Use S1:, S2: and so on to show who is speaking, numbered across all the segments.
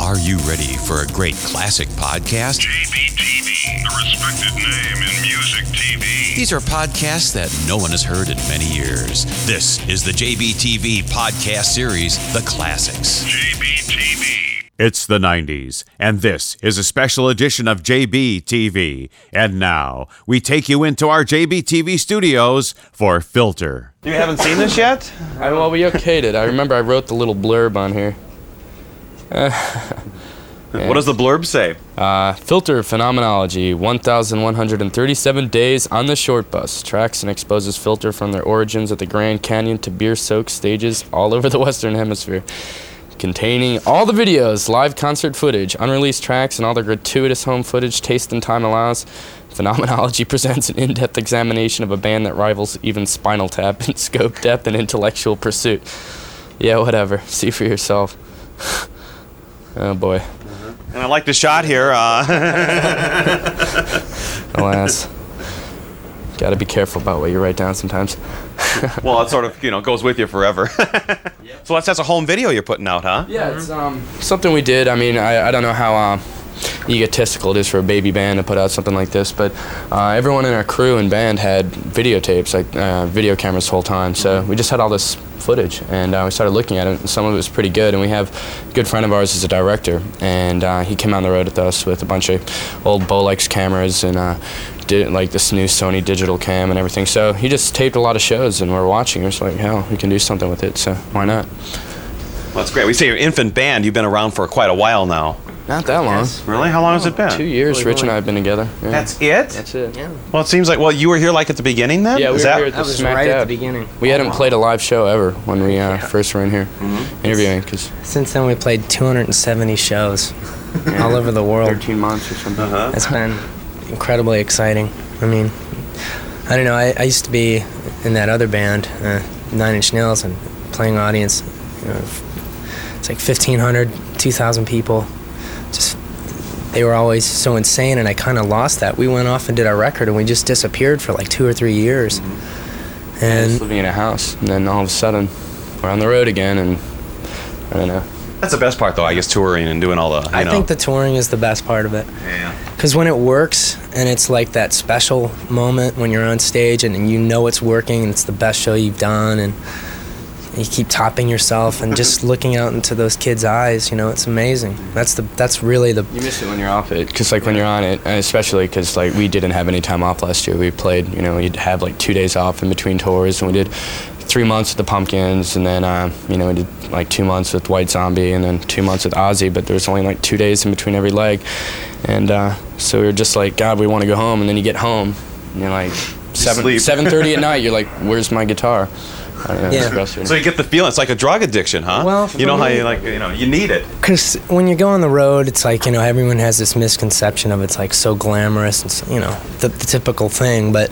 S1: Are you ready for a great classic podcast?
S2: JBTV, a respected name in music TV.
S1: These are podcasts that no one has heard in many years. This is the JBTV podcast series, The Classics.
S2: JBTV.
S3: It's the 90s, and this is a special edition of JBTV. And now, we take you into our JBTV studios for Filter.
S4: You haven't seen this yet?
S5: I, well, we okayed it. I remember I wrote the little blurb on here.
S4: What does the blurb say?
S5: Uh, filter phenomenology 1,137 days on the short bus. Tracks and exposes filter from their origins at the Grand Canyon to beer soaked stages all over the Western Hemisphere. Containing all the videos, live concert footage, unreleased tracks, and all the gratuitous home footage taste and time allows. Phenomenology presents an in depth examination of a band that rivals even Spinal Tap in scope, depth, and intellectual pursuit. Yeah, whatever. See for yourself. Oh boy.
S4: And I like the shot here. Uh,
S5: Alas. Gotta be careful about what you write down sometimes.
S4: well, it sort of you know goes with you forever. so that's that's a home video you're putting out, huh?
S5: Yeah, it's um, something we did. I mean, I, I don't know how uh, egotistical it is for a baby band to put out something like this, but uh, everyone in our crew and band had videotapes, like uh, video cameras the whole time. So we just had all this footage, and uh, we started looking at it. And some of it was pretty good, and we have a good friend of ours is a director, and uh, he came on the road with us with a bunch of old Bolex cameras and. Uh, did like this new Sony digital cam and everything. So he just taped a lot of shows, and we're watching. We're just like, hell, we can do something with it. So why not?
S4: Well, that's great. We say your infant band. You've been around for quite a while now.
S5: Not that long.
S4: Really? How long has it been?
S5: Two years. Rich and I have been together. Yeah.
S4: That's it.
S5: That's it. Yeah,
S4: Well, it seems like well, you were here like at the beginning then.
S5: Yeah, we
S4: Is
S5: were
S4: that?
S5: here at the
S6: That was
S5: smack
S6: right at the beginning.
S5: We hadn't played a live show ever when we uh, first were in here
S4: Mm-hmm.
S5: interviewing because
S6: Since then, we played 270 shows all over the world.
S5: 13 months or something.
S4: Uh-huh.
S6: It's been incredibly exciting. I mean, I don't know. I, I used to be in that other band, uh, Nine Inch Nails, and playing audience. You know, it's like 1,500, 2,000 people. Just they were always so insane, and I kind of lost that. We went off and did our record, and we just disappeared for like two or three years.
S5: Just
S6: And
S5: living in a house, and then all of a sudden, we're on the road again, and I don't know.
S4: That's the best part, though. I guess touring and doing all the. You
S6: I
S4: know.
S6: think the touring is the best part of it.
S4: Yeah.
S6: Because when it works and it's like that special moment when you're on stage and, and you know it's working and it's the best show you've done and you keep topping yourself and just looking out into those kids' eyes, you know, it's amazing. That's the that's really the
S5: You miss it when you're off it, because like when you're on it, and especially because like we didn't have any time off last year. We played, you know, we'd have like two days off in between tours, and we did three months with the Pumpkins, and then uh, you know we did like two months with White Zombie, and then two months with Ozzy. But there was only like two days in between every leg, and uh, so we were just like, God, we want to go home. And then you get home, and you're like seven seven thirty at night. You're like, Where's my guitar? I know,
S6: Yeah.
S4: So you get the feeling. It's like a drug addiction, huh?
S6: Well,
S4: you know
S6: for
S4: how you like you know you need it.
S6: because when you go on the road, it's like you know everyone has this misconception of it's like so glamorous and so, you know the, the typical thing, but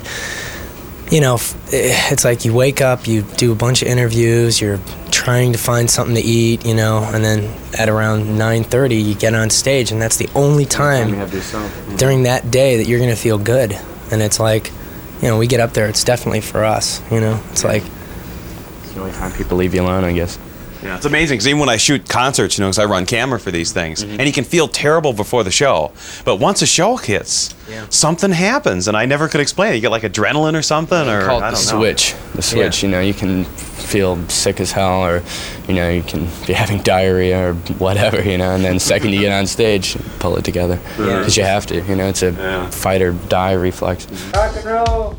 S6: you know eh, it's like you wake up, you do a bunch of interviews, you're trying to find something to eat, you know, and then at around 9:30 you get on stage, and that's the only time
S5: you have to yourself.
S6: during that day that you're gonna feel good, and it's like. You know, we get up there. It's definitely for us. You know, it's like
S5: It's the only time people leave you alone, I guess.
S4: Yeah, it's amazing because even when I shoot concerts, you know, because I run camera for these things,
S5: Mm-hmm.
S4: and you can feel terrible before the show, but once a show hits, something happens, and I never could explain it. You get like adrenaline or something, or
S5: call it
S4: I
S5: the
S4: don't know.
S5: switch. The switch. You know, you can feel sick as hell, or you know, you can be having diarrhea or whatever. You know, and then the second you get on stage, you pull it together because you have to. You know, it's a
S4: Yeah.
S5: fight or die reflex.
S7: We're, we're not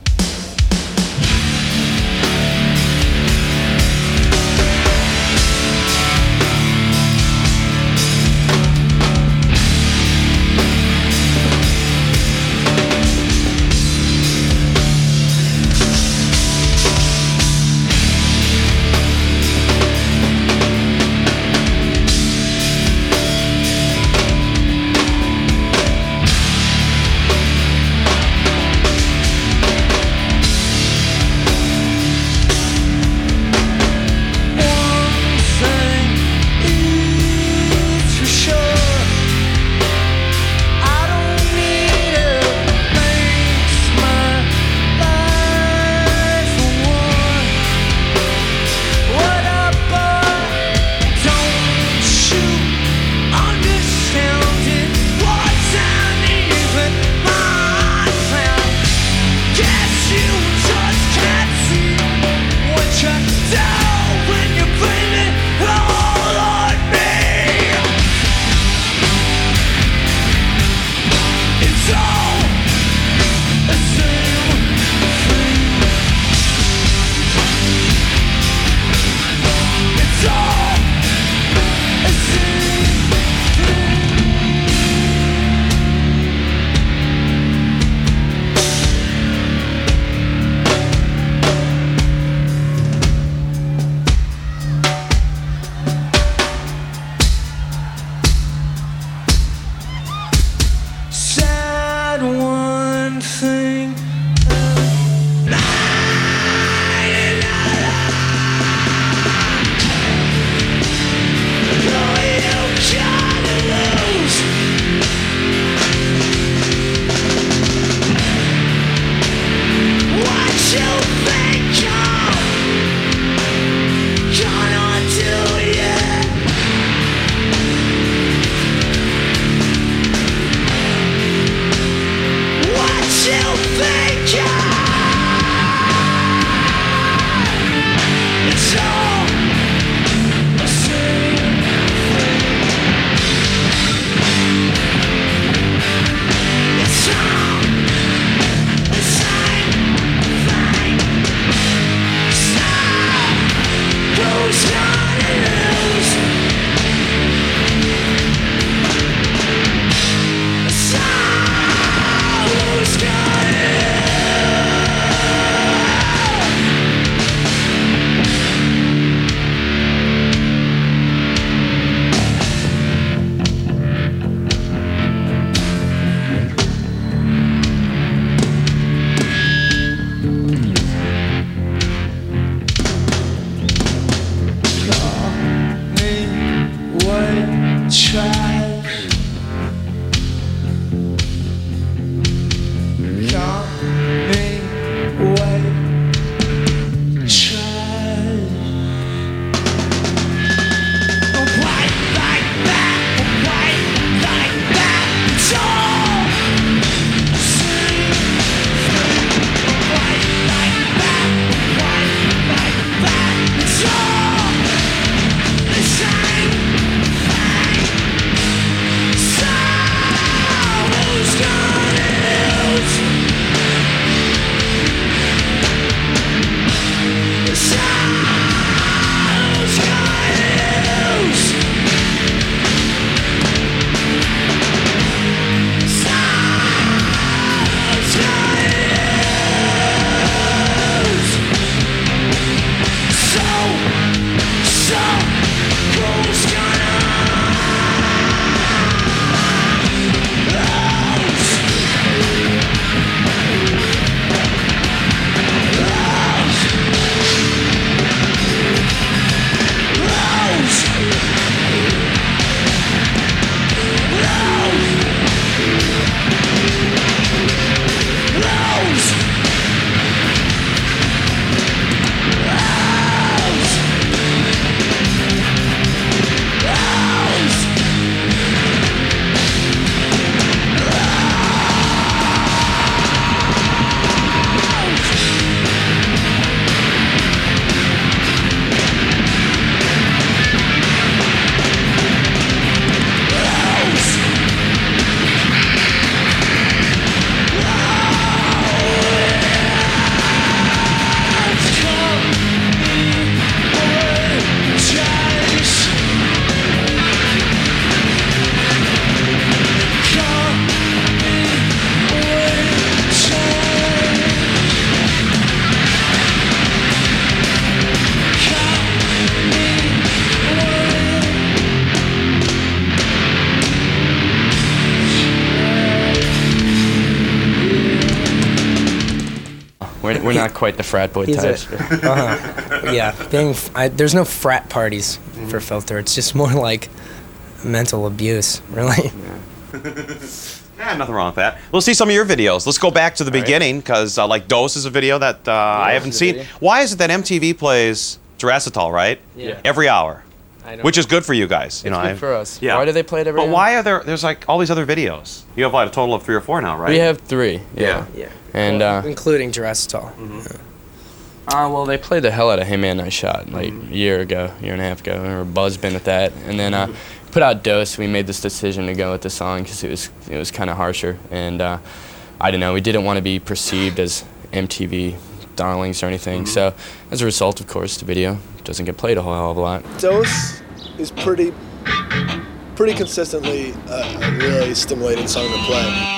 S7: quite the frat boy
S6: He's a- uh-huh. Yeah, being f- I, there's no frat parties
S7: Mm-hmm.
S6: for Filter. It's just more like mental abuse, really.
S4: Yeah, nothing wrong with that. We'll see some of your videos. Let's go back to the beginning because, uh, like, Dose is a video that uh, I haven't seen.
S7: video.
S4: Why is it that MTV plays Jurassitol, right?
S7: Yeah.
S4: Every hour,
S6: I know.
S4: Which is good for you guys. You
S7: It's
S4: know,
S7: good
S4: I-
S7: for us.
S4: Yeah.
S7: Why do they play it every
S4: But why are there? There's like all these other videos. You have like a total of three or four now, right?
S7: We have three. Yeah.
S6: yeah,
S7: And uh,
S6: including Jurassitol.
S7: Uh, well, they played the hell out of Hey Man Nice Shot like a year ago, year and a half ago. We were buzzbin with that, and then uh, put out Dose. We made this decision to go with the song because it was it was kind of harsher, and uh, I don't know. We didn't want to be perceived as MTV darlings or anything. Mm-hmm. So as a result, of course, the video doesn't get played a whole hell of a lot.
S8: Dose is pretty, pretty consistently a, a really stimulating song to play.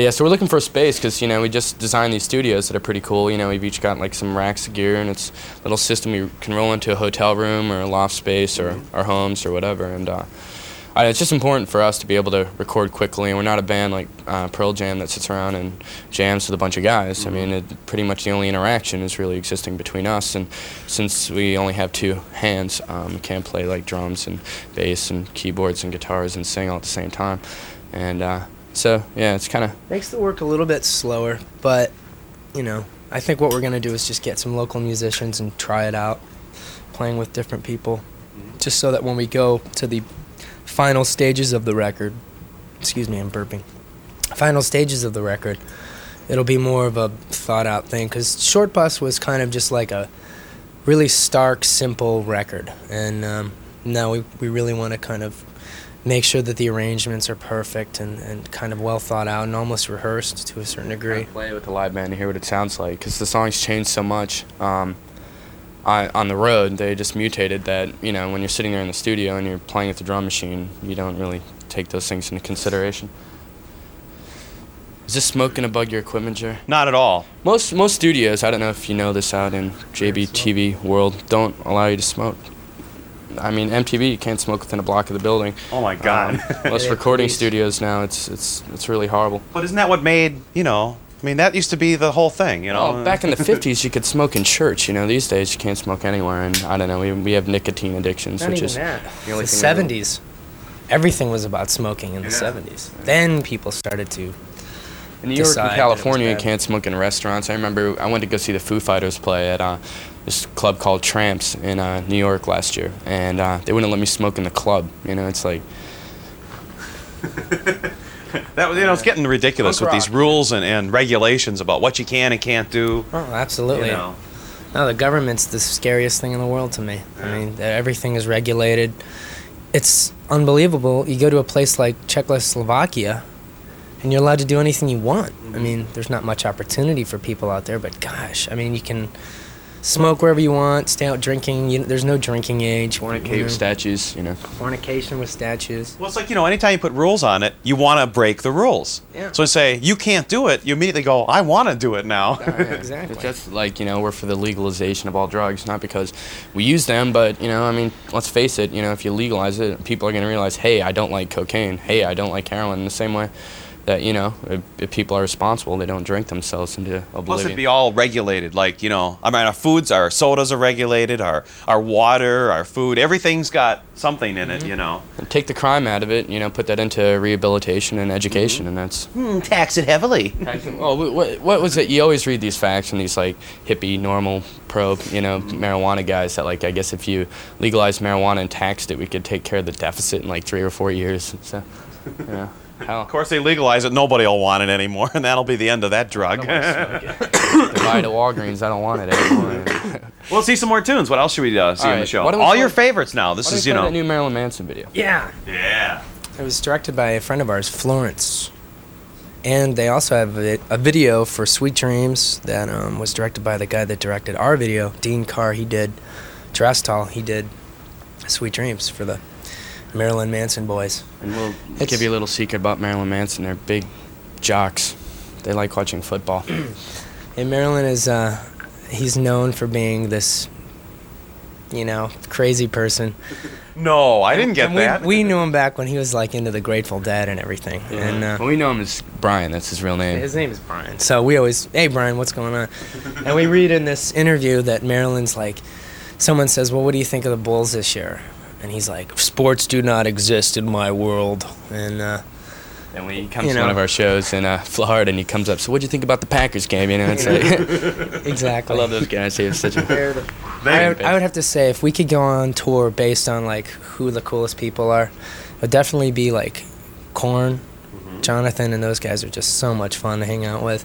S5: But yeah, so we're looking for a space because you know we just designed these studios that are pretty cool. You know, we've each got like some racks of gear, and it's a little system we can roll into a hotel room or a loft space or our homes or whatever. And uh, I, it's just important for us to be able to record quickly. And we're not a band like uh, Pearl Jam that sits around and jams with a bunch of guys. I mean, it, pretty much the only interaction is really existing between us. And since we only have two hands, um, we can't play like drums and bass and keyboards and guitars and sing all at the same time. And uh, so yeah, it's kind of
S6: Makes the work a little bit slower, but you know, I think what we're gonna do is just get some local musicians and try it out, playing with different people, just so that when we go to the final stages of the record, excuse me, I'm burping. Final stages of the record, it'll be more of a thought out thing because Short Bus was kind of just like a really stark, simple record, and um, now we we really want to kind of make sure that the arrangements are perfect and, and kind of well thought out and almost rehearsed to a certain degree.
S5: play with the live band and hear what it sounds like because the songs change so much. Um, I, on the road, they just mutated that, you know, when you're sitting there in the studio and you're playing with the drum machine, you don't really take those things into consideration. Is this smoke gonna bug your equipment, Jerry?
S4: Not at all.
S5: Most most studios, I don't know if you know this out in JBTV world, don't allow you to smoke. I mean, MTV you can't smoke within a block of the building.
S4: Oh my God.
S5: Um, most recording
S6: please.
S5: studios now, it's it's it's really horrible.
S4: But isn't that what made you know? I mean, that used to be the whole thing, you know.
S5: Oh, back in the 50s, you could smoke in church. You know, these days you can't smoke anywhere, and I don't know. We, we have nicotine addictions,
S6: Not
S5: which
S6: even
S5: is
S6: that.
S5: the
S6: The
S5: only thing.
S6: 70s, everything was about smoking in the 70s. Then people started to.
S5: In New York and California, you can't smoke in restaurants. I remember I went to go see the Foo Fighters play at uh, this club called Tramps in uh, New York last year, and uh, they wouldn't let me smoke in the club. You know, it's like
S4: that was, you know, it's getting ridiculous
S6: Punk
S4: with these rules and, and regulations about what you can and can't do.
S6: Oh, absolutely.
S4: You know.
S6: No, the government's the scariest thing in the world to me. I mean, everything is regulated. It's unbelievable. You go to a place like Czechoslovakia, and you're allowed to do anything you want. I mean, there's not much opportunity for people out there, but gosh, I mean, you can smoke wherever you want, stay out drinking. You, there's no drinking age.
S5: fornicate
S6: you
S5: with
S6: mm-hmm.
S5: statues. You know,
S6: fornication with statues.
S4: Well, it's like you know, anytime you put rules on it, you want to break the rules.
S6: Yeah.
S4: So I say you can't do it, you immediately go, I want to do it now.
S6: exactly.
S5: it's just like you know we're for the legalization of all drugs, not because we use them, but you know, I mean, let's face it. You know, if you legalize it, people are going to realize, hey, I don't like cocaine. Hey, I don't like heroin. In the same way that you know, if, if people are responsible, they don't drink themselves into oblivion Plus,
S4: it'd be all regulated. Like you know, I mean, our foods, our sodas are regulated. Our our water, our food, everything's got something in it. Mm-hmm. You know.
S5: take the crime out of it, you know, put that into rehabilitation and education, mm-hmm. and that's.
S4: Hmm, tax it heavily.
S5: Well, what, what was it? You always read these facts and these like hippie, normal, pro, you know, mm-hmm. marijuana guys that like I guess if you legalized marijuana and taxed it, we could take care of the deficit in like three or four years. So, yeah, hell,
S4: Of course, they legalize it. Nobody will want it anymore, and that'll be the end of that drug.
S5: buy it at Walgreens. I don't want it anymore.
S4: we'll see some more tunes. What else should we uh, see
S5: All
S4: on the
S5: right,
S4: show?
S5: why don't we
S4: All
S5: play-
S4: your favorites now. This
S5: Why
S4: is
S5: we
S4: you know.
S5: that new Marilyn Manson video.
S6: Yeah.
S4: yeah.
S6: It was directed by a friend of ours, Florence. And they also have a, a video for Sweet Dreams that um, was directed by the guy that directed our video, Dean Karr. He did Terrestrial. He did Sweet Dreams for the Marilyn Manson boys.
S5: And we'll
S6: It's-
S5: give you a little secret about Marilyn Manson. They're big jocks. They like watching football.
S6: And Marilyn is, uh, he's known for being this, you know, crazy person.
S4: No, I didn't get
S6: and we,
S4: that.
S6: we knew him back when he was like into the Grateful Dead and everything. And uh,
S5: well, we know him as Brian. That's his real name.
S6: His name is Brian. So we always, hey Brian, what's going on? And we read in this interview that Marilyn's like, someone says, well, what do you think of the Bulls this year? And he's like, sports do not exist in my world. And uh,
S5: And when he comes
S6: You
S5: to one of our shows in uh, Florida, and he comes up, so what'd you think about the Packers game? You know, it's like,
S6: exactly.
S5: I love those guys. They have such a.
S6: I would, I would have to say, if we could go on tour based on like who the coolest people are, it would definitely be like Korn, Jonathan, and those guys are just so much fun to hang out with.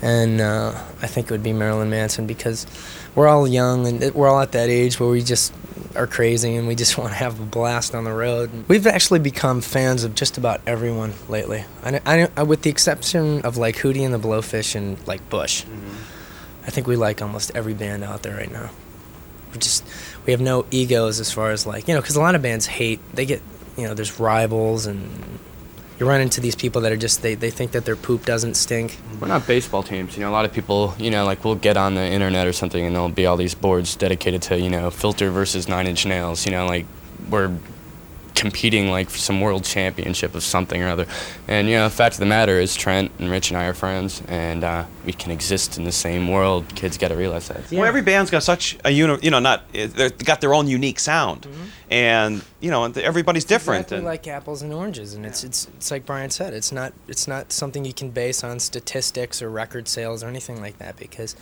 S6: And uh, I think it would be Marilyn Manson because we're all young and we're all at that age where we just are crazy and we just want to have a blast on the road. We've actually become fans of just about everyone lately. I, I, I uh, with the exception of like Hootie and the Blowfish and like Bush. Mm-hmm. I think we like almost every band out there right now. We just we have no egos as far as like you know because a lot of bands hate they get you know there's rivals and you run into these people that are just they, they think that their poop doesn't stink.
S5: We're not baseball teams. You know, a lot of people, you know, like we'll get on the internet or something and there'll be all these boards dedicated to, you know, filter versus nine inch nails. You know, like we're competing like for some world championship of something or other. And, you know, the fact of the matter is Trent and Rich and I are friends and uh, we can exist in the same world. Kids got to realize that.
S4: Well, every band's got such a uni- you know, not eh, they've got their own unique sound, and you know, everybody's different.
S6: Exactly
S4: and
S6: like apples and oranges, and it's it's it's like Brian said, it's not it's not something you can base on statistics or record sales or anything like that because,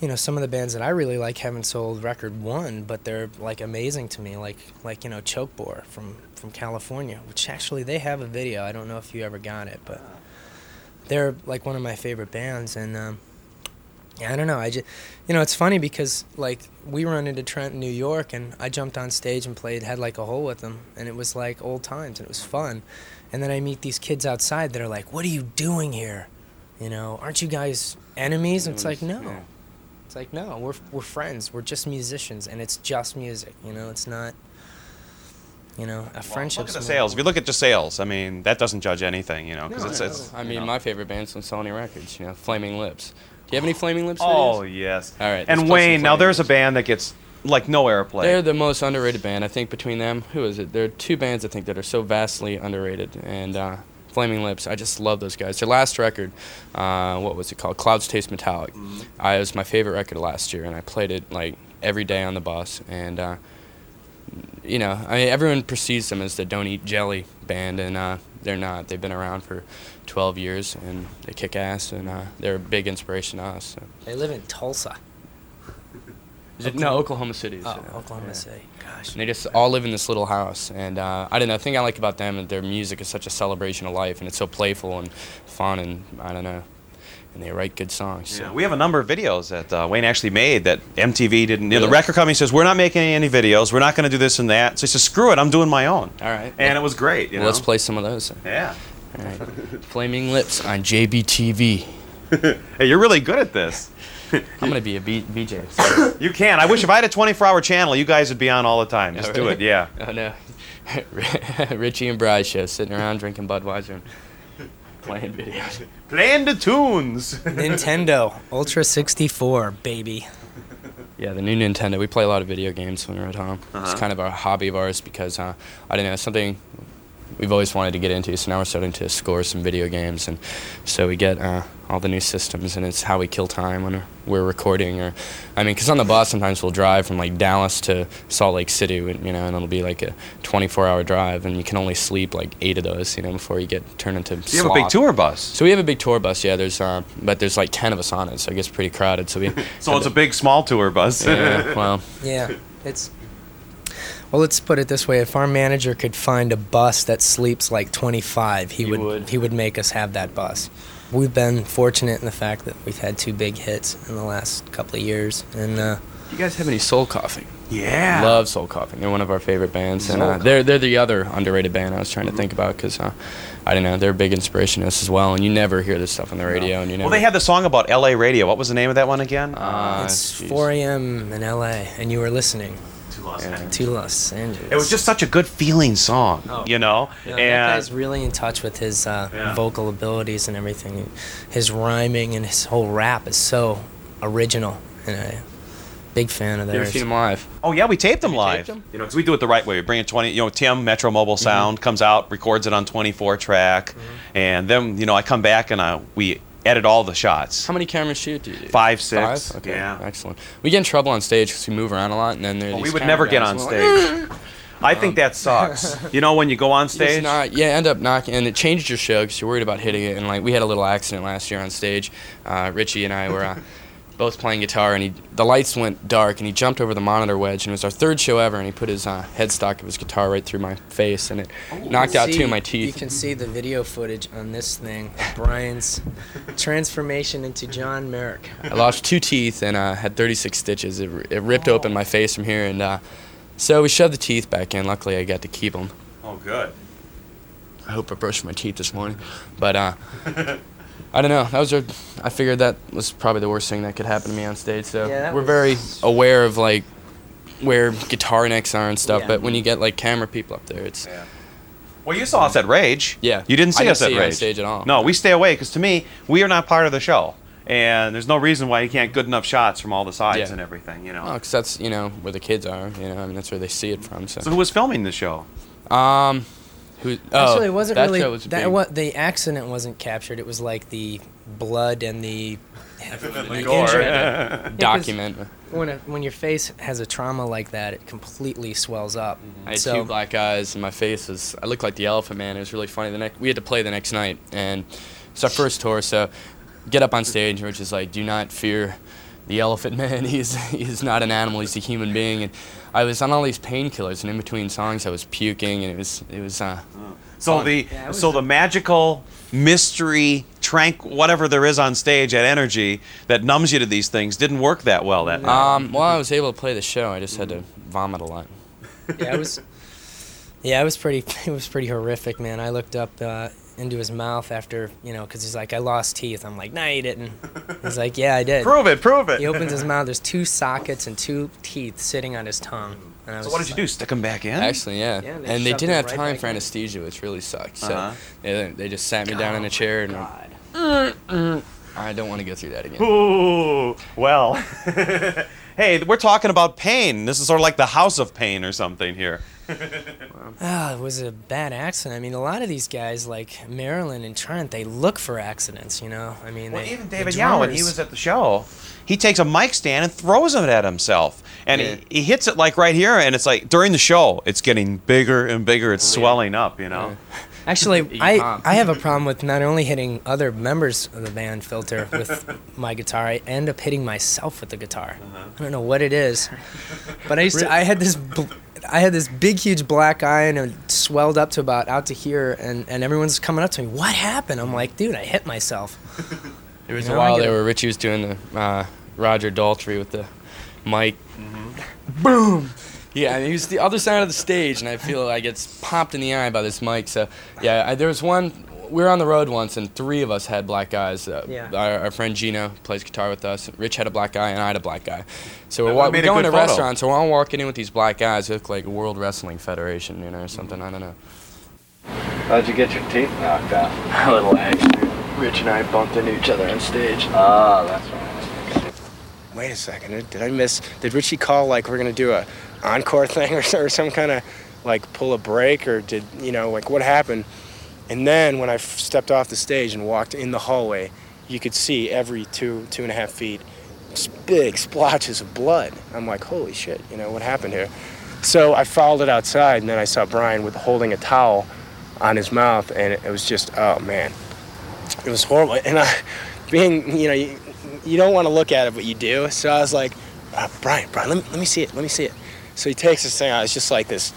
S6: you know, some of the bands that I really like haven't sold record one, but they're like amazing to me, like like you know Chokebore from from California, which actually they have a video. I don't know if you ever got it, but they're like one of my favorite bands, and um, yeah, I don't know. I just, you know, it's funny because like we run into Trent in New York, and I jumped on stage and played had Like a Hole" with them, and it was like old times, and it was fun. And then I meet these kids outside that are like, "What are you doing here? You know, aren't you guys enemies?" And it's like, no.
S5: Yeah.
S6: It's like no, we're we're friends. We're just musicians, and it's just music. You know, it's not. You know, a friendship.
S4: look at the sales. If you look at just sales, I mean, that doesn't judge anything, you know, because
S6: No,
S4: it's,
S6: no,
S4: it's.
S5: I
S4: you
S5: mean,
S4: know.
S5: my favorite band's from Sony Records, you know, Flaming Lips. Do you have any Flaming Lips
S4: Oh
S5: videos?
S4: yes.
S5: All right,
S4: And Wayne, now
S5: Flaming
S4: there's a band that gets like no airplay.
S5: They're the most underrated band. I think between them, who is it? There are two bands I think that are so vastly underrated. And uh, Flaming Lips, I just love those guys. Their last record, uh, what was it called? Clouds Taste Metallic. I, it was my favorite record last year, and I played it like every day on the bus. And uh, you know, I mean, everyone perceives them as the Don't Eat Jelly band, and uh, they're not. They've been around for 12 years, and they kick ass, and uh, they're a big inspiration to us. So.
S6: They live in Tulsa.
S5: Is it, no, Oklahoma City. is
S6: Oh,
S5: it?
S6: Oklahoma
S5: Yeah.
S6: City. Gosh.
S5: And they just all live in this little house, and uh, I don't know. The thing I like about them is their music is such a celebration of life, and it's so playful and fun, and I don't know. And they write good songs. So.
S4: Yeah, we have a number of videos that uh, Wayne actually made that MTV didn't. You know, the record company says we're not making any videos. We're not going to do this and that. So he says, "Screw it, I'm doing my own."
S5: All right.
S4: And it was great. You
S5: Well,
S4: know.
S5: let's play some of those.
S4: Yeah.
S5: All right. Flaming Lips on JBTV.
S4: Hey, you're really good at this.
S5: I'm gonna be a B- VJ. so-
S4: You can. I wish if I had a 24-hour channel, you guys would be on all the time. Just
S5: Oh,
S4: do it. Yeah.
S5: Oh no. Richie and Bryce show, sitting around drinking Budweiser and playing videos.
S4: Playing the tunes.
S6: Nintendo Ultra 64, baby.
S5: Yeah, the new Nintendo. We play a lot of video games when we're at home.
S4: Uh-huh.
S5: It's kind of a hobby of ours because uh, I don't know it's something we've always wanted to get into. So now we're starting to score some video games, and so we get uh, all the new systems, and it's how we kill time when we're recording. Or, I mean, because on the bus sometimes we'll drive from like Dallas to Salt Lake City, and, you know, and it'll be like a 24-hour drive, and you can only sleep like eight of those, you know, before you get turned into.
S4: You have a big tour bus.
S5: So we have a big tour bus, yeah. There's, uh, but there's like ten of us on it, so it gets pretty crowded. So we.
S4: So it's a big, small tour bus.
S5: yeah, well,
S6: Yeah, it's. Well, let's put it this way: if our manager could find a bus that sleeps like 25, he,
S5: He
S6: would,
S5: would.
S6: he would make us have that bus. We've been fortunate in the fact that we've had two big hits in the last couple of years, and uh, Do
S5: you guys have any soul coughing?
S4: yeah.
S5: Love Soul Coughing. They're one of our favorite bands, and uh, they're they're the other underrated band I was trying to think about because uh, I don't know they're a big inspiration to us as well. And you never hear this stuff on the radio, and you never.
S4: Well, they had the song about LA radio. What was the name of that one again?
S5: Uh,
S6: it's
S5: jeez.
S6: 4 a.m. in L.A. and you were listening
S5: Yeah.
S6: to Los Angeles.
S4: It was just such a good feeling song, you know.
S6: You know, that
S4: and
S6: guy's really in touch with his uh,
S4: Yeah.
S6: vocal abilities and everything. His rhyming and his whole rap is so original, and I big fan of that.
S5: You ever
S6: theirs.
S5: seen them live?
S4: oh yeah, we taped them
S5: you
S4: live.
S5: taped 'em?
S4: You know, 'cause we do it the right way. We bring it 20. You know, Tim Metro Mobile Sound comes out, records it on 24 track, and then you know I come back and I we edit all the shots.
S5: How many cameras shoot do you do?
S4: Five, six.
S5: Five? Okay,
S4: Yeah.
S5: excellent. We get in trouble on stage because we move around a lot, and then there's
S4: Well, we would never get on stage. I think that sucks. You know, when you go on stage.
S5: not, yeah, end up knocking, and it changed your show because you're worried about hitting it. And like we had a little accident last year on stage. Uh, Richie and I were uh, both playing guitar, and he the lights went dark, and he jumped over the monitor wedge, and it was our third show ever, and he put his uh, headstock of his guitar right through my face, and it knocked out two of my teeth.
S6: You can see the video footage on this thing of Brian's transformation into John Merrick.
S5: I lost two teeth and uh, had 36 stitches. It, it ripped open my face from here, and uh, so we shoved the teeth back in. Luckily, I got to keep them.
S4: Oh, good.
S5: I hope I brushed my teeth this morning, but uh, I don't know. That was a, I figured that was probably the worst thing that could happen to me on stage. So
S6: Yeah,
S5: we're
S6: was-
S5: very aware of like where guitar necks are and stuff.
S6: Yeah.
S5: But when you get like camera people up there, it's
S4: Well, you saw us at Rage.
S5: Yeah.
S4: You didn't
S5: I
S4: see
S5: didn't
S4: us at
S5: see you on
S4: Rage.
S5: stage at all.
S4: No, we stay away because to me, we are not part of the show. And there's no reason why you can't get good enough shots from all the sides
S5: Yeah.
S4: and everything, you know.
S5: oh, 'cause that's you know where the kids are. You know, I mean that's where they see it from. So,
S4: So who was filming the show?
S5: um, who? Oh,
S6: Actually, it oh, wasn't
S5: that
S6: really
S5: show was
S6: that.
S5: big.
S6: What the accident wasn't captured. It was like the blood and the, the
S4: gore.
S6: injury.
S5: document.
S6: When a, when your face has a trauma like that, it completely swells up. Mm-hmm.
S5: I had
S6: so
S5: two black eyes, and my face was. I looked like the Elephant Man. It was really funny. The next, we had to play the next night, and it's our first tour. So, get up on stage, which is like, do not fear the Elephant Man. He's he's not an animal. He's a human being. And I was on all these painkillers, and in between songs, I was puking, and it was it was. Uh,
S4: So
S5: Fun.
S4: the
S6: Yeah, was
S4: so the magical mystery trank whatever there is on stage at Energy that numbs you to these things didn't work that well that night.
S5: um, well, I was able to play the show. I just had to vomit a lot.
S6: yeah, it was. Yeah, it was pretty. It was pretty horrific, man. I looked up uh, into his mouth after, you know, because he's like, "I lost teeth." I'm like, "No, you didn't." He's like, "Yeah, I did."
S4: Prove it, prove it.
S6: He opens his mouth. There's two sockets and two teeth sitting on his tongue. And I was
S4: so what did
S6: just
S4: you do? Stick them back in?
S5: Actually, yeah.
S6: Yeah, they
S5: and they didn't have
S6: right
S5: time for
S6: in.
S5: anesthesia, which really sucked. So
S4: Uh-huh.
S5: they, they just sat me down in a chair, and
S6: God.
S5: I don't want to go through that again.
S4: Ooh, well. hey, we're talking about pain. This is sort of like the house of pain or something here.
S6: Ah, it was a bad accident. I mean, a lot of these guys, like Marilyn and Trent, they look for accidents. You know, I mean,
S4: Well,
S6: they,
S4: even
S6: the
S4: David Yow, when he was at the show, he takes a mic stand and throws it at himself. And
S5: Yeah.
S4: he, he hits it like right here, and it's like during the show, it's getting bigger and bigger. It's swelling up, you know?
S6: Actually, I, I have a problem with not only hitting other members of the band filter with my guitar, I end up hitting myself with the guitar. I don't know what it is, but I used to, I had this bl- I had this big huge black eye and it swelled up to about out to here, and, and everyone's coming up to me. What happened? I'm like, dude, I hit myself.
S5: There was
S6: You
S5: a
S6: know, I
S5: while
S6: get
S5: there where Richie was doing the uh, Roger Daltrey with the mic.
S6: Mm-hmm.
S5: Boom! Yeah, and he was the other side of the stage, and I feel I get popped in the eye by this mic. So, yeah, I, there was one. We were on the road once, and three of us had black eyes. Uh,
S6: Yeah.
S5: our, our friend Geno plays guitar with us. Rich had a black eye, and I had a black eye. So we're,
S4: That
S5: wa- we're going to
S4: good photo.
S5: restaurants, so we're all walking in with these black eyes. It looked like World Wrestling Federation, you know, or something. I don't know.
S9: How'd you get your teeth knocked out?
S10: A little accident. Rich and I bumped into each other on stage.
S9: Oh, that's right.
S10: Wait a second. Did, did I miss? Did Richie call like we're gonna do a encore thing or, or some kind of like pull a break or did you know like what happened? And then when I stepped off the stage and walked in the hallway, you could see every two two and a half feet big splotches of blood. I'm like, holy shit, you know what happened here? So I followed it outside, and then I saw Brian with holding a towel on his mouth, and it, it was just, oh man, it was horrible. And I, being, you know, you, you don't want to look at it, but you do. So I was like, uh, Brian, Brian, let me, let me see it, let me see it. So he takes this thing out. It's just like this.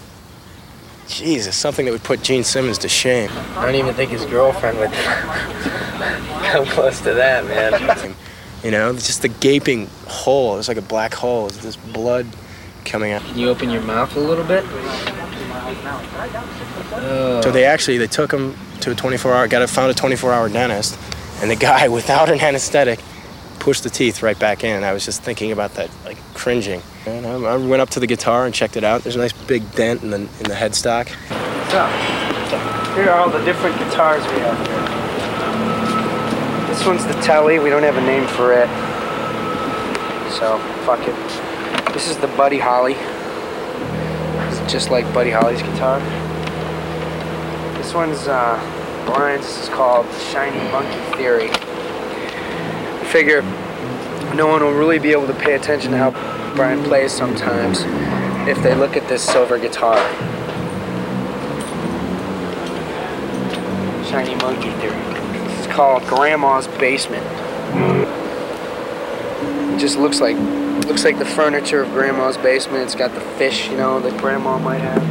S10: Jesus, something that would put Gene Simmons to shame.
S6: I don't even think his girlfriend would come close to that, man.
S10: You know, just the gaping hole. It's like a black hole. It's this blood coming out.
S6: Can you open your mouth a little bit?
S10: So they actually they took him to a 24 hour. Got a, found a 24 hour dentist, and the guy without an anesthetic pushed the teeth right back in. I was just thinking about that, like cringing. And I, I went up to the guitar and checked it out. There's a nice big dent in the in the headstock.
S6: So, here are all the different guitars we have here. This one's the Telly. We don't have a name for it. So, fuck it. This is the Buddy Holly. It's just like Buddy Holly's guitar. This one's uh, Brian's. This is called Shiny Monkey Theory. Figure no one will really be able to pay attention to how Brian plays sometimes if they look at this silver guitar. Shiny Monkey Theory. It's called Grandma's Basement. It just looks like looks like the furniture of Grandma's basement. It's got the fish, you know, that Grandma might have,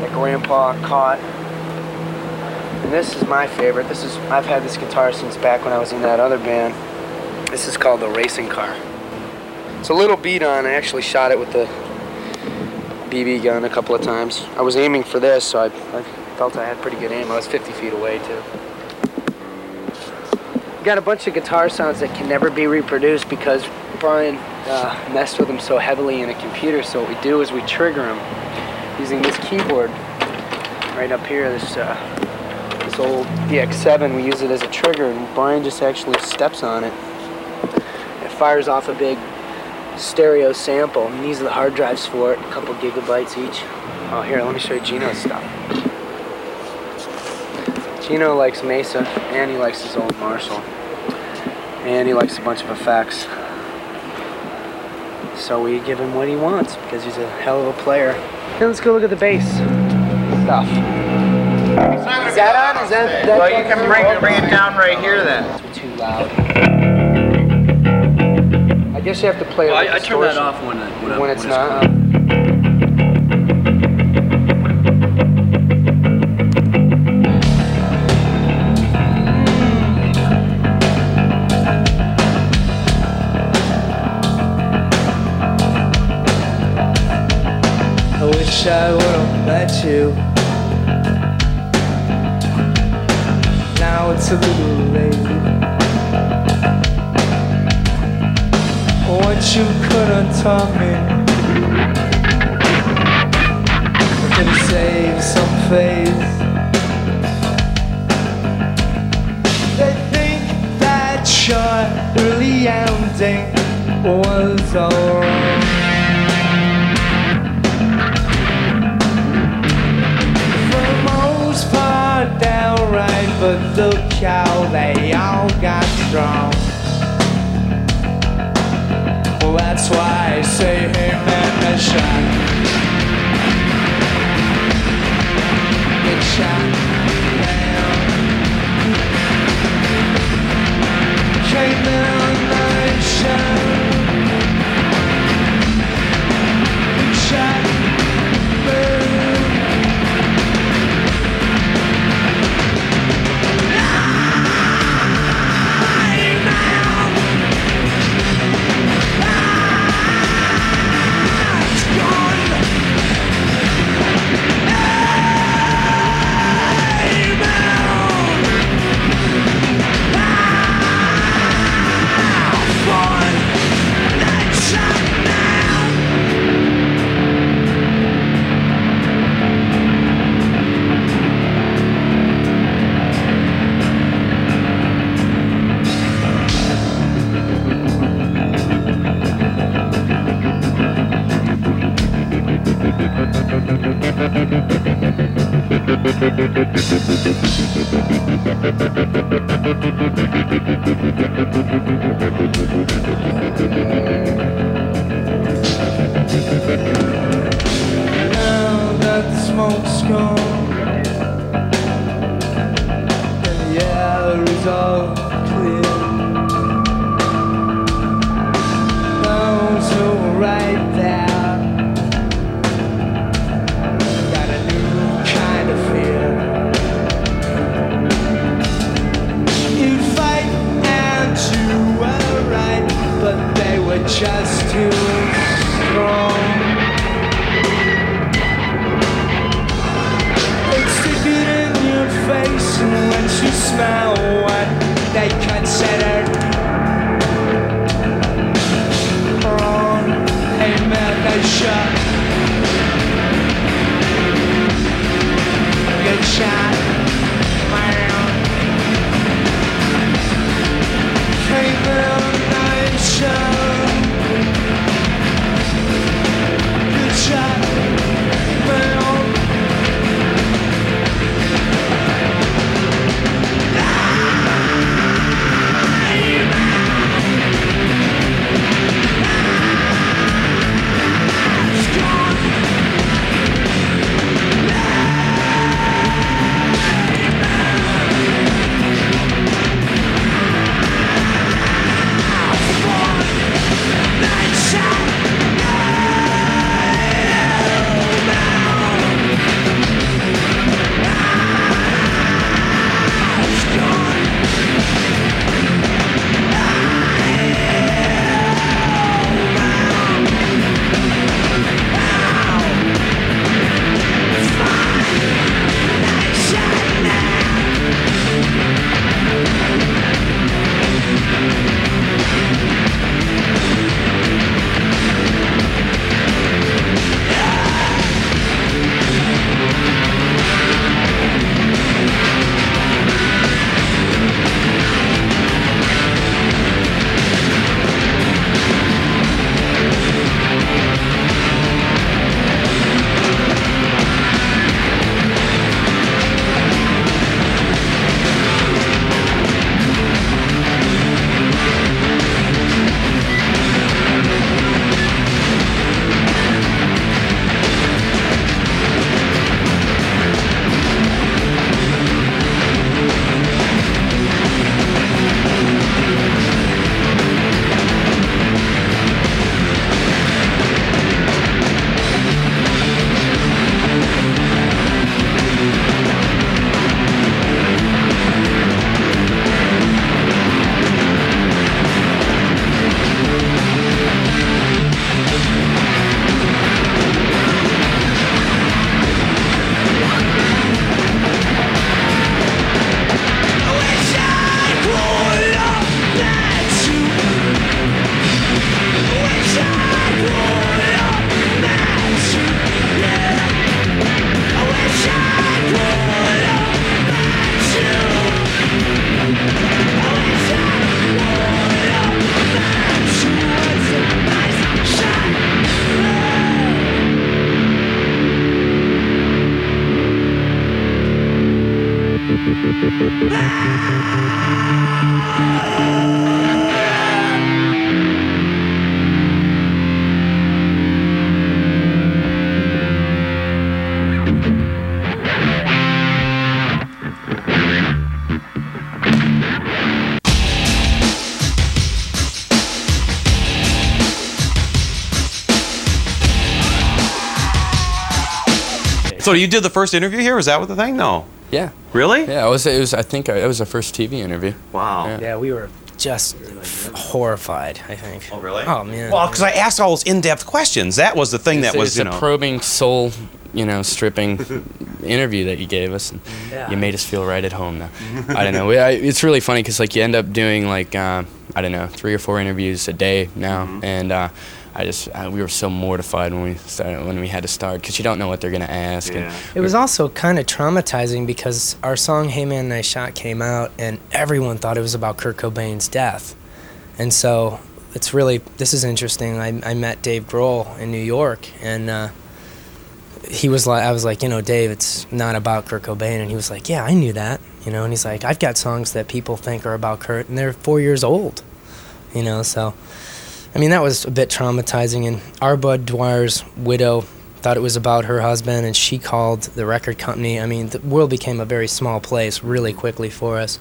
S6: that Grandpa caught. And this is my favorite. This is I've had this guitar since back when I was in that other band. This is called the Racing Car. It's a little beat on. I actually shot it with the BB gun a couple of times. I was aiming for this, so I, I felt I had pretty good aim. I was 50 feet away too. got a bunch of guitar sounds that can never be reproduced because Brian uh, messed with them so heavily in a computer. So what we do is we trigger them using this keyboard right up here. This uh, this old DX7. We use it as a trigger, and Brian just actually steps on it. It fires off a big stereo sample, and these are the hard drives for it. A couple gigabytes each. Oh, here, let me show you Geno's stuff. Gino likes Mesa, and he likes his old Marshall. And he likes a bunch of effects. So we give him what he wants because he's a hell of a player. Hey, let's go look at the bass stuff. Is that on? Is that, that
S11: Well, you can bring, bring it down right here then.
S6: It's too loud. I guess you have to play it
S11: Well,
S6: with
S11: I, I turn that off when, it- when,
S6: when
S11: I-
S6: it's
S11: when
S6: not. I wish I would've met you. Now it's a little late. What you could have taught me. Man, air
S4: So you did the first interview here? Was that what the thing? No.
S5: Yeah.
S4: Really?
S5: Yeah, it was. It was. I think it was our first TV interview.
S4: Wow.
S5: Yeah.
S6: Yeah, we were just f- horrified. I think.
S4: Oh, really?
S6: Oh man.
S4: Well, because I asked all those in-depth questions. That was the thing
S5: It's,
S4: that was,
S5: it's
S4: you
S5: a
S4: know.
S5: probing, soul, you know, stripping interview that you gave us. And
S6: Yeah.
S5: You made us feel right at home. Now, I don't know. We, I, it's really funny because like you end up doing like uh, I don't know three or four interviews a day now,
S4: Mm-hmm.
S5: and uh, I just uh, we were so mortified when we started when we had to start because you don't know what they're gonna ask. And
S6: It was also kind of traumatizing because our song "Hey Man, Nice Shot" came out, and everyone thought it was about Kurt Cobain's death, and so it's really this is interesting. I, I met Dave Grohl in New York, and uh, he was like, I was like, you know, Dave, it's not about Kurt Cobain, and he was like, yeah, I knew that, you know, and he's like, I've got songs that people think are about Kurt, and they're four years old, you know, so. I mean, that was a bit traumatizing. And R. Budd Dwyer's widow thought it was about her husband, and she called the record company. I mean, the world became a very small place really quickly for us.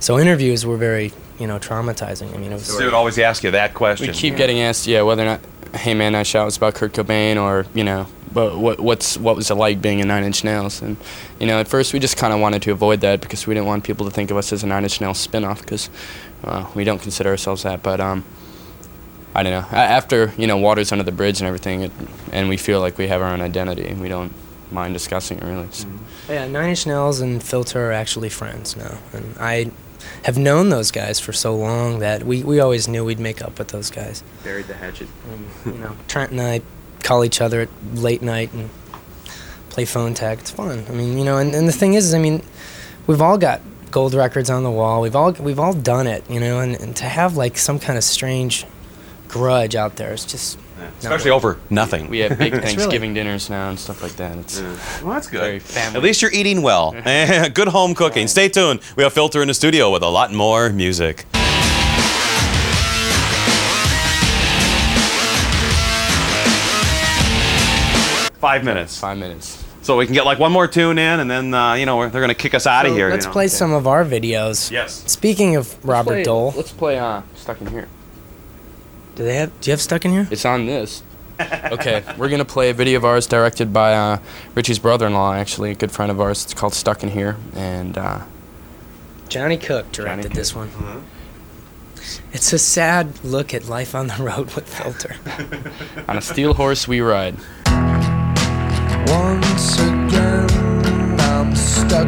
S6: So interviews were very, you know, traumatizing. I mean, it was.
S4: So they would always ask you that question.
S5: We keep getting asked, yeah, whether or not "Hey Man, Nice Shot" was about Kurt Cobain, or you know, but what what's what was it like being in Nine Inch Nails? And you know, at first we just kind of wanted to avoid that because we didn't want people to think of us as a Nine Inch Nails spin-off because uh, we don't consider ourselves that. But um, I don't know. After you know, Waters Under the Bridge and everything, it, and we feel like we have our own identity, and we don't mind discussing it really. So. Mm-hmm.
S6: Yeah, Nine Inch Nails and Filter are actually friends now, and I have known those guys for so long that we, we always knew we'd make up with those guys.
S4: Buried the hatchet.
S6: And, you know, Trent and I call each other at late night and play phone tag. It's fun. I mean, you know, and, and the thing is, I mean, we've all got gold records on the wall. We've all we've all done it, you know, and, and to have like some kind of strange grudge out there. It's just not
S4: Especially
S6: worth
S4: over nothing.
S5: We have big
S6: It's really-
S5: Thanksgiving dinners now and stuff like that. It's
S4: Well, that's good.
S5: very family.
S4: At least you're eating well. good home cooking. Stay tuned. We have Filter in the studio with a lot more music. Five minutes.
S5: Five minutes.
S4: So we can get like one more tune in, and then uh, you know they're gonna kick us out of
S6: So
S4: here.
S6: Let's
S4: you know.
S6: play some of our videos.
S4: Yes.
S6: Speaking of Robert
S5: play,
S6: Dole,
S5: Let's play uh, Stuck in Here.
S6: Do they have? Do you have stuck in here?
S5: It's on this. okay, we're gonna play a video of ours directed by uh, Richie's brother-in-law, actually, a good friend of ours. It's called "Stuck in Here," and uh,
S6: Johnny Cook directed
S5: Cook.
S6: this one. It's a sad look at life on the road with Filter.
S5: on a steel horse we ride.
S12: Once again, I'm stuck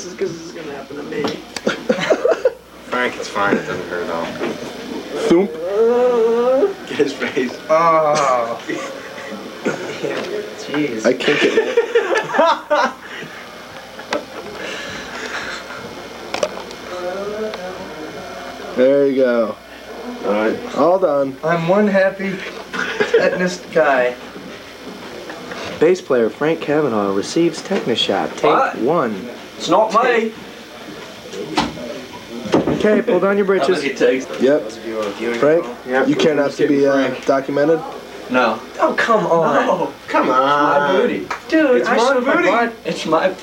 S8: can't
S6: look at this because this is gonna happen to me.
S13: Frank, it's fine. It doesn't hurt at all.
S8: Thump.
S6: Get his face.
S14: Oh. Jeez.
S8: I can't get. It. There you go.
S6: All right.
S8: All done.
S6: I'm one happy tetanus guy. Bass player Frank Cavanagh receives tetanus shot. Take
S11: What?
S6: one.
S11: It's not me.
S6: Okay, pull down your britches.
S8: Yep. Frank, you care not have to be uh, documented?
S11: No.
S6: Oh, come on.
S11: No.
S6: Come on.
S11: my booty.
S6: Dude,
S11: It's
S6: I
S11: my
S6: showed my
S11: booty.
S6: butt.
S11: It's my.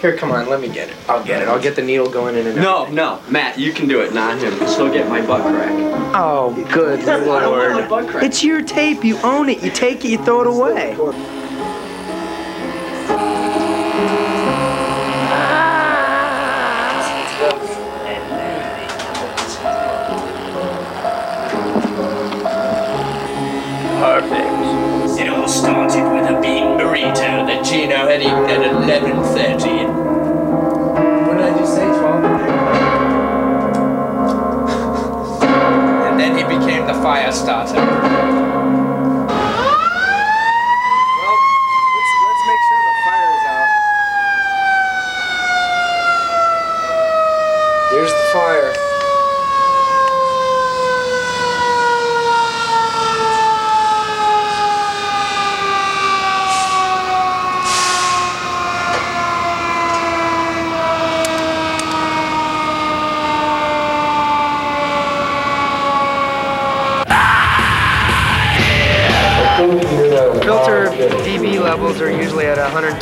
S6: Here, come on, let me get it. I'll get it. I'll get the needle going in and out.
S11: No, no, Matt, you can do it, not him. Still get my butt crack.
S6: Oh, good
S11: I don't want my butt crack.
S6: It's your tape. You own it. You take it, you throw it away.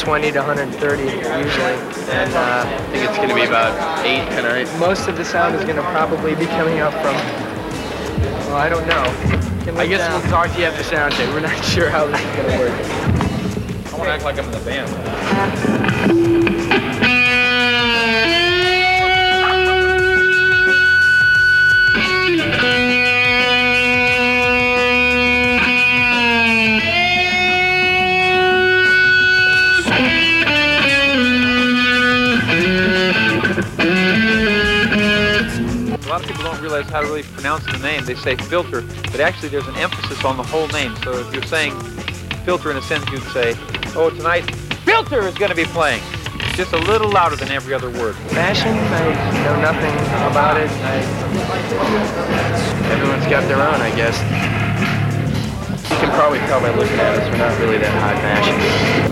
S6: 120 to 130
S15: filter, but actually there's an emphasis on the whole name. So if you're saying filter in a sentence, you'd say, oh, tonight, filter is going to be playing. It's just a little louder than every other word.
S6: Fashion, I know nothing about it. I, everyone's got their own, I guess. You can probably tell by looking at us, we're not really that high fashion.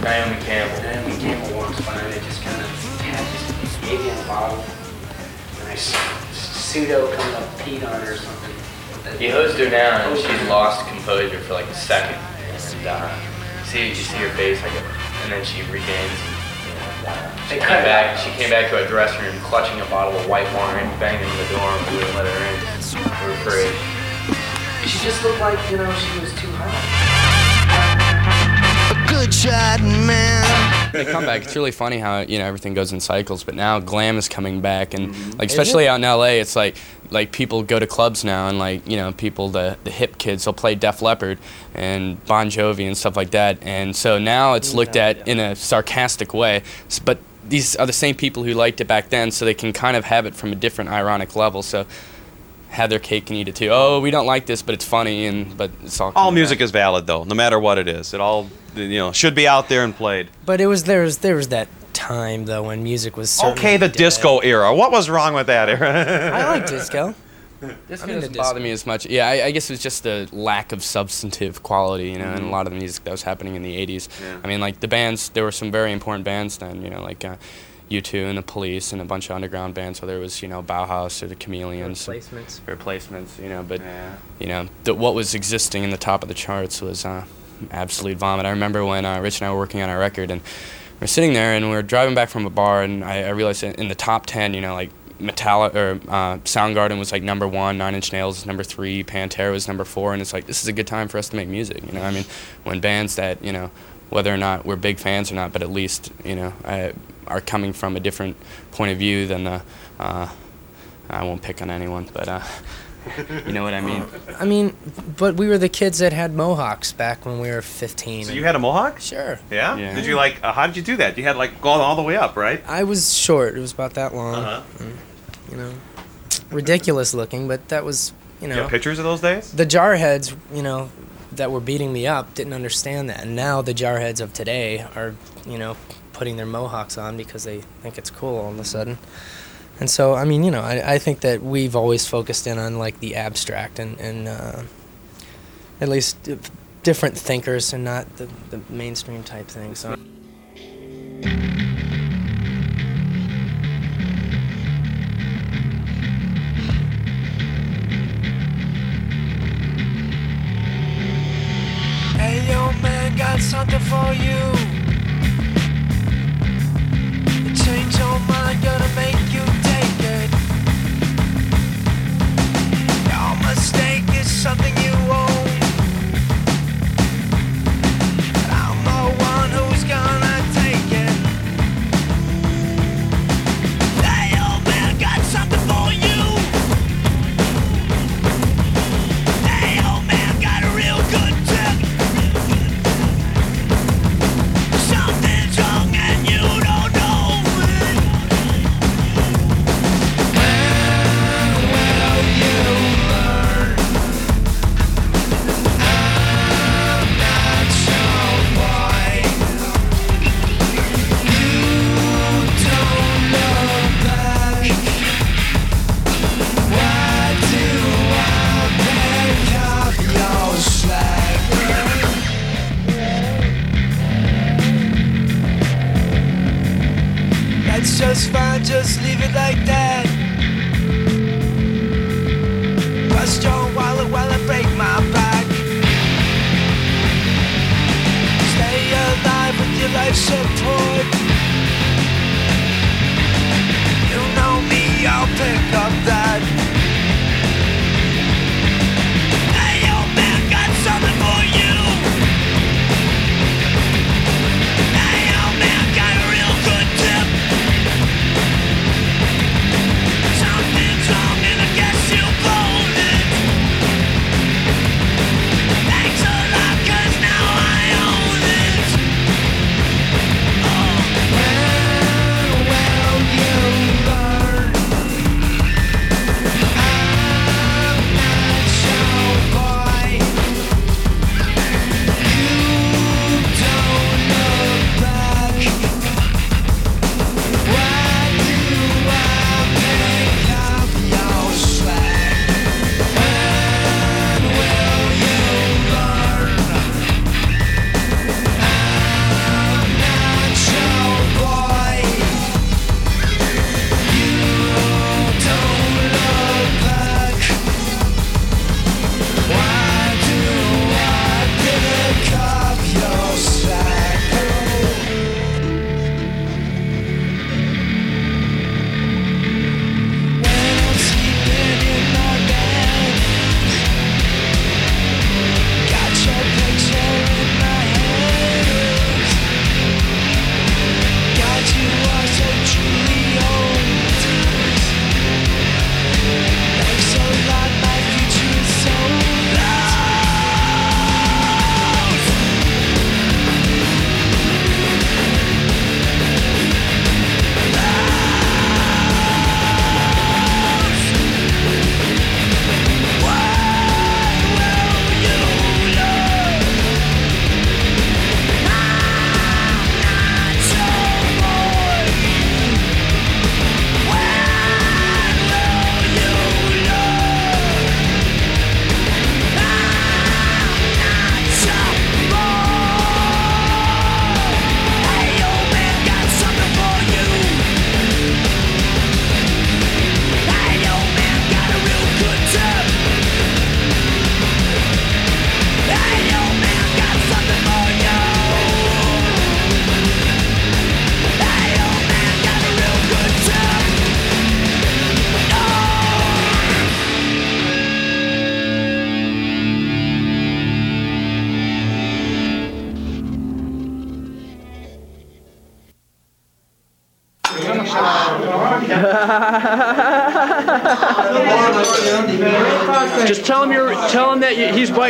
S16: Naomi Campbell. Naomi Campbell walks by and I just kind of tap this baby on the bottle. And I s- pseudo kind of peed on her or something.
S5: He hosed her down and she lost composure for like a second. And uh, you see, you see her face, like, and then she regains. She came back. She came back to her dressing room, clutching a bottle of white wine, banging the door, and we wouldn't let her in. We were afraid.
S16: She just looked like, you know, she was too hot.
S17: A good shot, man.
S5: The comeback, it's really funny how you know everything goes in cycles. But now glam is coming back, and mm-hmm.
S14: like
S5: especially out in LA, it's like like people go to clubs now, and like you know people the the hip kids they'll play Def Leppard and Bon Jovi and stuff like that, and so now it's looked at in a sarcastic way. But these are the same people who liked it back then, so they can kind of have it from a different ironic level. So have their cake and eat it too. Oh, we don't like this, but it's funny, and but it's all
S4: All music is valid though, no matter what it is. It all you know should be out there and played.
S14: But it was there was there was that time though when music was
S4: Okay, the
S14: dead.
S4: disco era. What was wrong with that era?
S14: I like disco.
S5: Disco
S14: I'm into
S5: doesn't bother me as much. Yeah, I, I guess it was just the lack of substantive quality, you know, in a
S4: Mhm.
S5: lot of the music that was happening in the 80s.
S4: Yeah.
S5: I mean, like the bands, there were some very important bands then, you know, like uh, U2 and the Police and a bunch of underground bands. whether it was, you know, Bauhaus or the Chameleons.
S14: Replacements.
S5: Replacements, you know, but, you know, the, what was existing in the top of the charts was uh, absolute vomit. I remember when uh, Rich and I were working on our record and we're sitting there and we're driving back from a bar and I, I realized in the top 10, you know, like Metallica or uh, Soundgarden was like number one, Nine Inch Nails was number three, Pantera was number four, and it's like this is a good time for us to make music. You know, I mean, when bands that you know, whether or not we're big fans or not, but at least you know, uh, are coming from a different point of view than the, uh, I won't pick on anyone, but uh, You know what I mean?
S7: I mean, but we were the kids that had mohawks back when we were 15.
S4: So you had a mohawk?
S7: Sure.
S4: Yeah?
S7: Yeah.
S4: Did you like, uh, how did you do that? You had like gone all the way up, right?
S7: I was short. It was about that long.
S4: Uh-huh.
S7: and, you know, ridiculous looking, but that was, you know.
S4: You have pictures of those days?
S7: The jarheads, you know, that were beating me up didn't understand that. And now the jarheads of today are, you know, putting their mohawks on because they think it's cool all of a sudden. And so, I mean, you know, I, I think that we've always focused in on like the abstract and, and uh, at least different thinkers and not the, the mainstream type thing. So.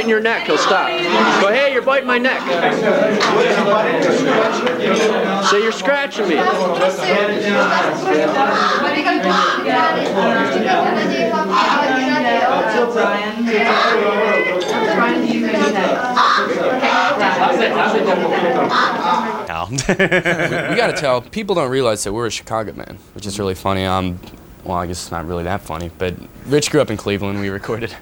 S11: Biting your neck. He'll stop. Go, hey, you're biting my neck. Say you're scratching me.
S4: Now.
S5: we, we got to tell people don't realize that we're a Chicago man, which is really funny. Um, well, I guess it's not really that funny, but Rich grew up in Cleveland. We recorded.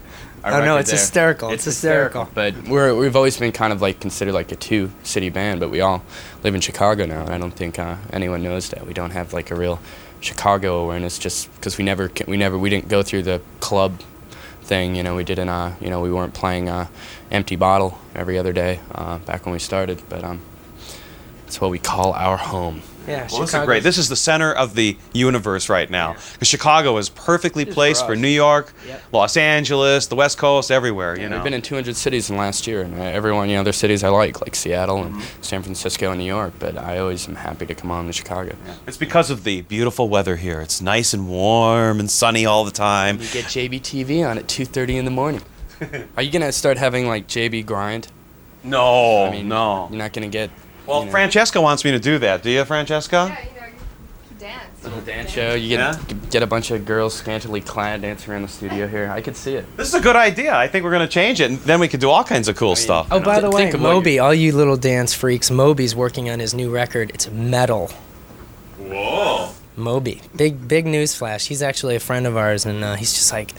S6: Oh, no,
S5: record
S6: it's
S5: there.
S6: hysterical. It's hysterical.
S5: But we're we've always been kind of like considered like a two city band, but we all live in Chicago now, and I don't think uh, anyone knows that we don't have like a real Chicago awareness just because we never we never we didn't go through the club thing. You know, we didn't. Uh, you know, we weren't playing uh, empty bottle every other day uh, back when we started, but um, it's what we call our home.
S6: Yeah,
S4: Well, this is great. This is the center of the universe right now. Because Chicago is perfectly placed for,
S5: us.
S4: New York, Los Angeles, the West Coast, everywhere. You know.
S5: We've been in 200 cities in the last year, and uh, everyone, you know, there's cities I like, like Seattle and
S4: Mm-hmm.
S5: San Francisco and New York, but I always am happy to come on to Chicago.
S4: It's because of the beautiful weather here. It's nice and warm and sunny all the time.
S5: You get JBTV on at 2:30 in the morning. Are you gonna start having like JB grind?
S4: No,
S5: I mean,
S4: no.
S5: You're not gonna get.
S4: Well,
S5: you know,
S4: Francesca wants me to do that. Do you, Francesca? Yeah, you know, you dance.
S5: Little dance show. You get
S4: Yeah.
S5: get a bunch of girls scantily clad dancing around the studio here. I could see it.
S4: This is a good idea. I think we're going to change it, and then we could do all kinds of cool stuff.
S6: Oh,
S4: you know?
S6: by the way,
S5: think of
S6: Moby, all you little dance freaks, Moby's working on his new record. It's metal.
S4: Whoa.
S6: Moby, big big news flash. He's actually a friend of ours, and uh, he's just like,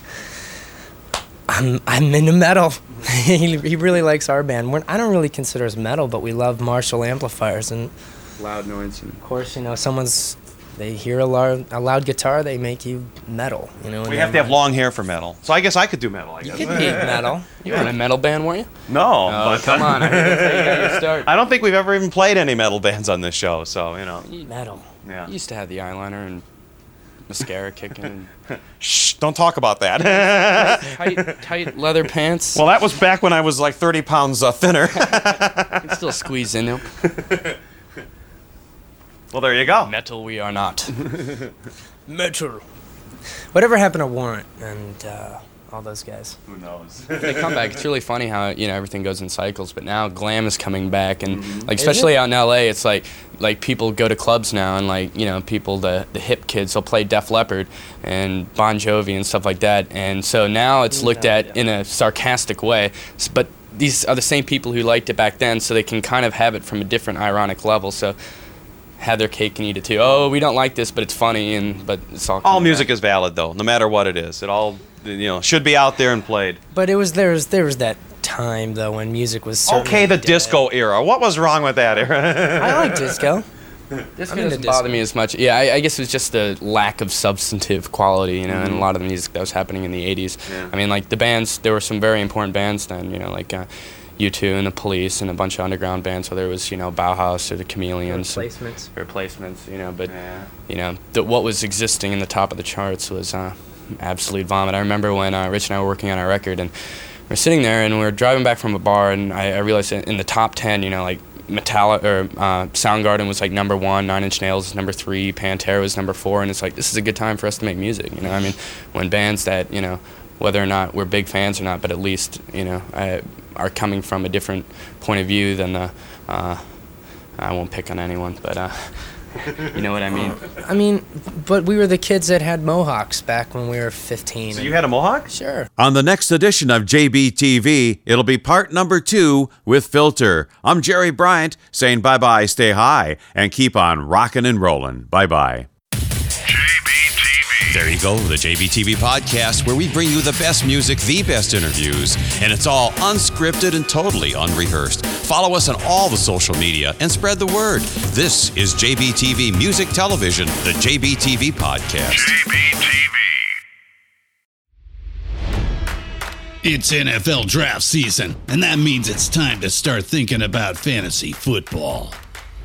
S6: I'm I'm into metal. he, he really likes our band. We're, I don't really consider us metal, but we love Marshall amplifiers, and
S5: Loud noise. And
S6: of course, you know, someone's they hear a loud a loud guitar, they make you metal. You know,
S4: We have to have long hair for metal. So I guess I could do metal. I
S6: You could be metal.
S5: you were in a metal band, weren't you?
S4: No,
S5: Oh,
S4: but
S5: come on. I heard that's how you got your start.
S4: I don't think we've ever even played any metal bands on this show. So you know.
S6: Metal.
S4: Yeah.
S5: You used to have the eyeliner and mascara kicking.
S4: Shh! Don't talk about that.
S5: tight, tight leather pants.
S4: well, that was back when I was like 30 pounds uh, thinner.
S5: You can still squeeze in them.
S4: well, there you go.
S5: Metal, we are not.
S6: Metal. Whatever happened to Warrant and uh, all those guys?
S4: Who knows?
S5: they come back. It's really funny how you know everything goes in cycles. But now glam is coming back, and
S4: Mm-hmm.
S5: like especially out in LA, it's like like people go to clubs now, and like you know people the the hip kids will play Def Leppard and Bon Jovi and stuff like that, and so now it's looked at in a sarcastic way. But these are the same people who liked it back then, so they can kind of have it from a different ironic level. So. Have their cake and eat it too. Oh, we don't like this, but it's funny, and but it's all.
S4: All music
S5: back.
S4: is valid, though, no matter what it is. It all you know should be out there and played.
S6: But it was there was there was that time though when music was certainly
S4: Okay, the
S6: dead.
S4: disco era. What was wrong with that era?
S6: I like disco.
S5: Disco
S6: I'm into
S5: doesn't bother me as much. Yeah, I, I guess it was just the lack of substantive quality, you know, and a
S4: Mhm.
S5: lot of the music that was happening in the 80s.
S4: Yeah.
S5: I mean, like the bands, there were some very important bands then, you know, like uh, U2 and the Police and a bunch of underground bands. So there was, you know, Bauhaus or the Chameleons.
S6: Replacements.
S5: Replacements, you know, but,
S4: Yeah.
S5: you know, the, what was existing in the top of the charts was uh, absolute vomit. I remember when uh, Rich and I were working on our record and we're sitting there and we're driving back from a bar and I, I realized that in the top 10, you know, like Metallica or uh, Soundgarden was like number one, Nine Inch Nails was number three, Pantera was number four, and it's like this is a good time for us to make music. You know, I mean, when bands that you know, whether or not we're big fans or not, but at least you know, uh, are coming from a different point of view than the. Uh, I won't pick on anyone, but uh, you know what I mean.
S6: I mean, but we were the kids that had mohawks back when we were 15.
S4: So you had a mohawk?
S6: Sure.
S3: On the next edition of JBTV, it'll be part number two with Filter. I'm Jerry Bryant saying bye bye, stay high, and keep on rocking and rolling. Bye bye.
S1: There you go, the JBTV podcast, where we bring you the best music, the best interviews, and it's all unscripted and totally unrehearsed. Follow us on all the social media and spread the word. This is JBTV Music Television, the JBTV podcast. JBTV.
S18: It's NFL draft season, and that means it's time to start thinking about fantasy football.